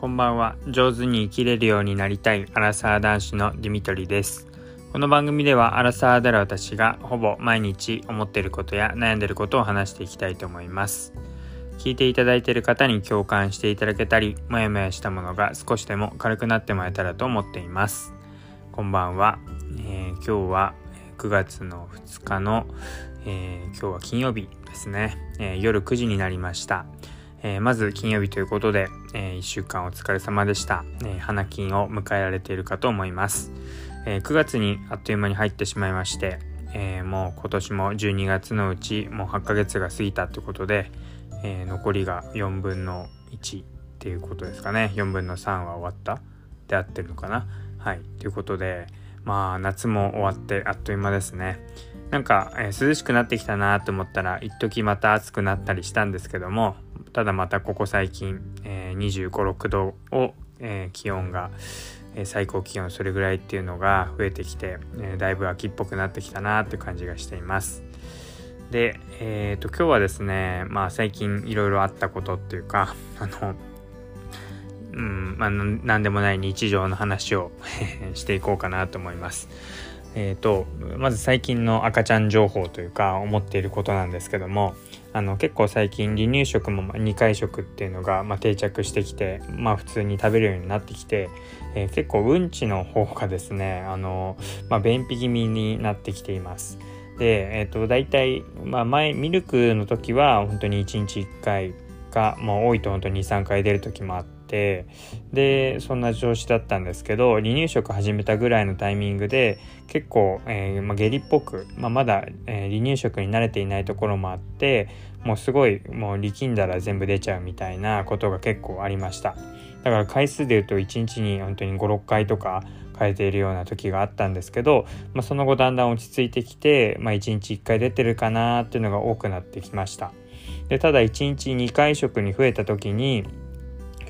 こんばんは。上手に生きれるようになりたいアラサー男子のディミトリです。この番組ではアラサーである私がほぼ毎日思っていることや悩んでいることを話していきたいと思います。聞いていただいている方に共感していただけたりもやもやしたものが少しでも軽くなってもらえたらと思っています。こんばんは、えー、今日は9月の2日の、えー、今日は金曜日ですね、えー、夜9時になりました。えー、まず金曜日ということで、えー、1週間お疲れ様でした、えー、花金を迎えられているかと思います、え、9月にあっという間に入ってしまいまして、え、もう今年も12月のうちもう8ヶ月が過ぎたってことで、え、残りが4分の1っていうことですかね。4分の3は終わったで合ってるのかな。はい。ということでまあ夏も終わってあっという間ですね。なんか、え、涼しくなってきたなと思ったら一時また暑くなったりしたんですけどもただまたここ最近、えー、25、6度を、えー、気温が、えー、最高気温それぐらいっていうのが増えてきて、えー、だいぶ秋っぽくなってきたなって感じがしています。で、えーと、今日はですね、まあ最近いろいろあったことっていうか、あの、うん、まあ何でもない日常の話を していこうかなと思います。えーと、まず最近の赤ちゃん情報というか思っていることなんですけどもあの結構最近離乳食も2回食っていうのが、まあ、定着してきて、まあ、普通に食べるようになってきて、えー、結構うんちの方がですねあの、まあ、便秘気味になってきています。で、えーと、大体、まあ、前ミルクの時は本当に1日1回が、まあ、多いと本当に23回出る時もあって。てでそんな調子だったんですけど離乳食始めたぐらいのタイミングで結構、えーま、下痢っぽく、まあ、まだ、えー、離乳食に慣れていないところもあってもうすごいもう力んだら全部出ちゃうみたいなことが結構ありました。だから回数で言うと1日に本当に56回とか変えているような時があったんですけど、まあ、その後だんだん落ち着いてきて、まあ、1日1回出てるかなっていうのが多くなってきました。でただ1日2回食に増えた時に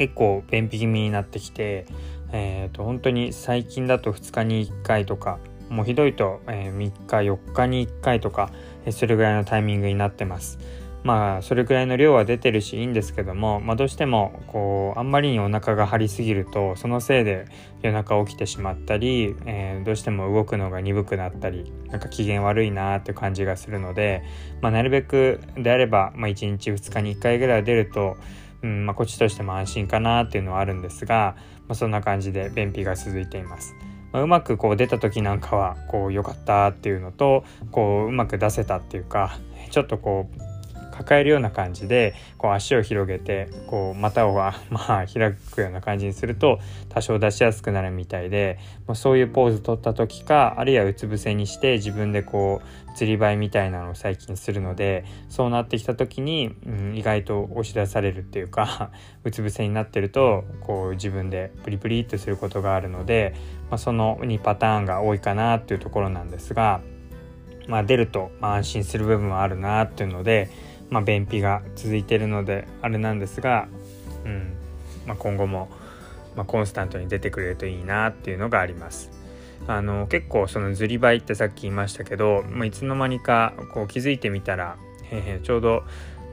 結構便秘気味になってきて、えー、と本当に最近だと2日に1回とかもうひどいと、え、3日4日に1回とか、えそれぐらいのタイミングになってます。まあそれぐらいの量は出てるしいいんですけども、まあ、どうしてもこうあんまりにお腹が張りすぎるとそのせいで夜中起きてしまったり、えー、どうしても動くのが鈍くなったりなんか機嫌悪いなーって感じがするので、まあ、なるべくであれば、まあ、1日2日に1回ぐらい出るとうんまあ、こっちとしても安心かなっていうのはあるんですが、まあ、そんな感じで便秘が続いています。まあ、うまくこう出た時なんかはこう良かったっていうのとこううまく出せたっていうかちょっとこう抱えるような感じでこう足を広げてこう股を まあ開くような感じにすると多少出しやすくなるみたいでもうそういうポーズ取った時かあるいはうつ伏せにして自分でこう釣りバイみたいなのを最近するのでそうなってきた時に、うん、意外と押し出されるっていうか うつ伏せになってるとこう自分でプリプリってすることがあるので、まあ、その2パターンが多いかなっていうところなんですが。まあ、出ると、安心する部分はあるなっていうので、まあ、便秘が続いているのであれなんですが、うんまあ、今後も、まあ、コンスタントに出てくれるといいなっていうのがあります。あの結構そのずりばいってさっき言いましたけど、まあ、いつの間にかこう気づいてみたら、えー、ちょうど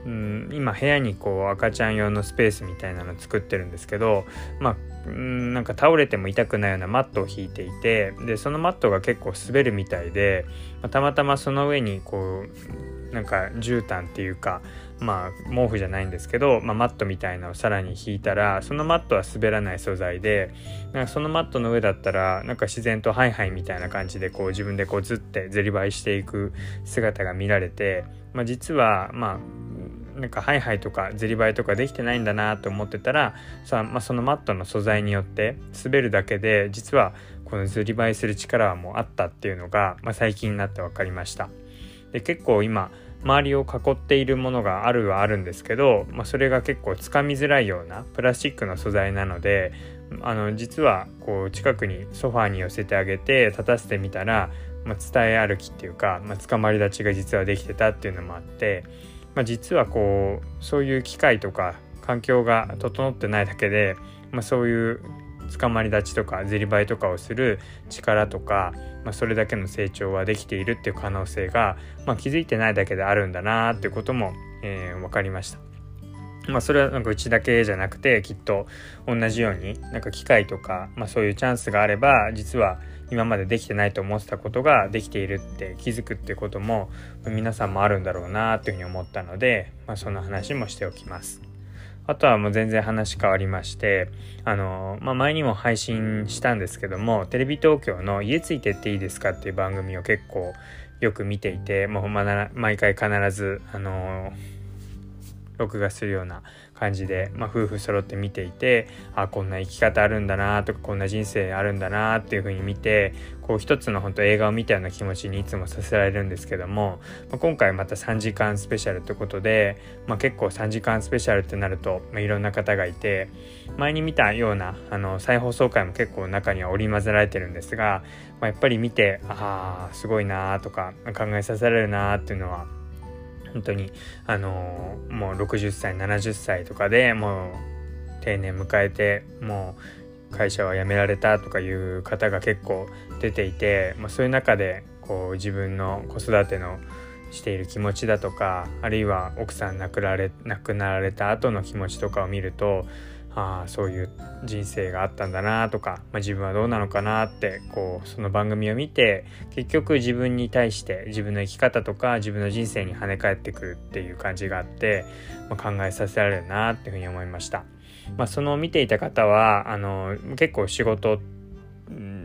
うん、今部屋にこう赤ちゃん用のスペースみたいなの作ってるんですけどまあうんなんか倒れても痛くないようなマットを敷いていてでそのマットが結構滑るみたいで、まあ、たまたまその上にこうなんか絨毯っていうかまあ毛布じゃないんですけど、まあ、マットみたいなのをさらに敷いたらそのマットは滑らない素材でなんかそのマットの上だったらなんか自然とハイハイみたいな感じでこう自分でこうずってずり這いしていく姿が見られて、まあ、実はまあなんかハイハイとかずり這いとかできてないんだなと思ってたらさ、まあ、そのマットの素材によって滑るだけで実はこのゼリバイする力はもうあったっていうのが、まあ、最近になって分かりました。で結構今周りを囲っているものがあるはあるんですけど、まあ、それが結構つかみづらいようなプラスチックの素材なのであの実はこう近くにソファーに寄せてあげて立たせてみたら、まあ、伝え歩きっていうか、まあ、捕まり立ちが実はできてたっていうのもあって、まあ、実はこうそういう機械とか環境が整ってないだけで、まあ、そういう捕まり立ちとかゼリバイとかをする力とか、まあ、それだけの成長はできているっていう可能性が、まあ、気づいてないだけであるんだなっていうことも、えー、分かりました。まあそれはなんかうちだけじゃなくてきっと同じようになんか機会とか、まあ、そういうチャンスがあれば実は今までできてないと思ってたことができているって気づくってことも皆さんもあるんだろうなっていうふうに思ったので、まあ、その話もしておきます。あとはもう全然話変わりましてあの、まあ、前にも配信したんですけどもテレビ東京の「家ついてっていいですか?」っていう番組を結構よく見ていてもうま毎回必ずあの録画するような感じで、まあ、夫婦揃って見ていてあこんな生き方あるんだなとかこんな人生あるんだなっていう風に見てこう一つの本当映画を見たような気持ちにいつもさせられるんですけども、まあ、今回また3時間スペシャルということで、まあ、結構3時間スペシャルってなると、まあ、いろんな方がいて前に見たようなあの再放送回も結構中には織り交ぜられてるんですが、まあ、やっぱり見てああすごいなとか考えさせられるなっていうのは本当にあのもう60歳70歳とかでもう定年迎えてもう会社は辞められたとかいう方が結構出ていて、まあ、そういう中でこう自分の子育てのしている気持ちだとかあるいは奥さん亡くなられ亡くなられた後の気持ちとかを見るとああそういう人生があったんだなとか、まあ、自分はどうなのかなってこうその番組を見て結局自分に対して自分の生き方とか自分の人生に跳ね返ってくるっていう感じがあって、まあ、考えさせられるなっていうふうに思いました。まあ、その見ていた方はあの結構仕事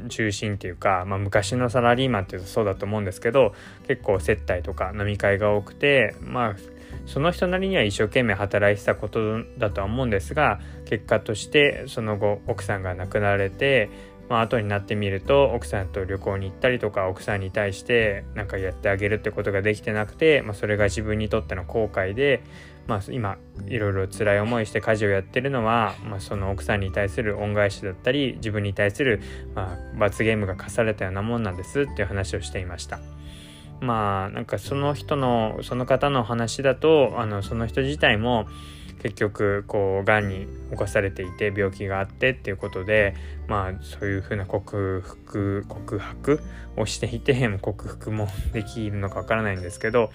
中心っていうか、まあ、昔のサラリーマンっていうとそうだと思うんですけど結構接待とか飲み会が多くてまあその人なりには一生懸命働いてたことだとは思うんですが結果としてその後奥さんが亡くなられて、まあ後になってみると奥さんと旅行に行ったりとか奥さんに対して何かやってあげるってことができてなくて、まあ、それが自分にとっての後悔で、まあ、今いろいろ辛い思いして家事をやってるのは、まあ、その奥さんに対する恩返しだったり自分に対する、ま、罰ゲームが課されたようなもんなんですっていう話をしていました。まあなんかその人のその方の話だとあのその人自体も結局こうがんに侵されていて病気があってっていうことでまあそういうふうな克服告白をしていて克服もできるのかわからないんですけど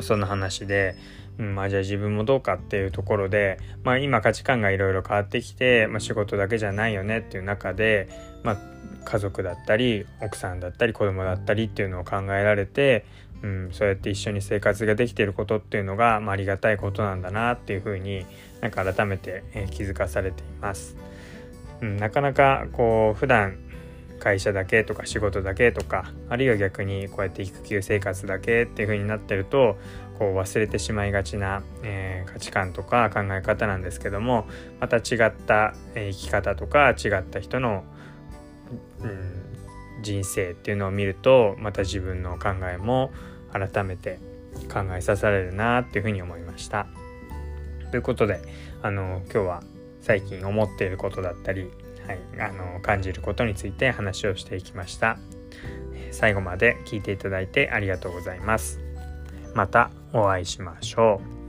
その話で、まあじゃあ自分もどうかっていうところで、まあ、今価値観がいろいろ変わってきて、まあ、仕事だけじゃないよねっていう中で、まあ、家族だったり奥さんだったり子供だったりっていうのを考えられて、うん、そうやって一緒に生活ができていることっていうのが、まあ、ありがたいことなんだなっていうふうになんか改めて、えー、気づかされています。うん、なかなかこう普段会社だけとか仕事だけとかあるいは逆にこうやって育休生活だけっていう風になってるとこう忘れてしまいがちな、えー、価値観とか考え方なんですけどもまた違った、えー、生き方とか違った人のうん、人生っていうのを見るとまた自分の考えも改めて考えさせられるなっていうふうに思いました。ということであの今日は最近思っていることだったり、はい、あの感じることについて話をしていきました。最後まで聞いていただいてありがとうございます。またお会いしましょう。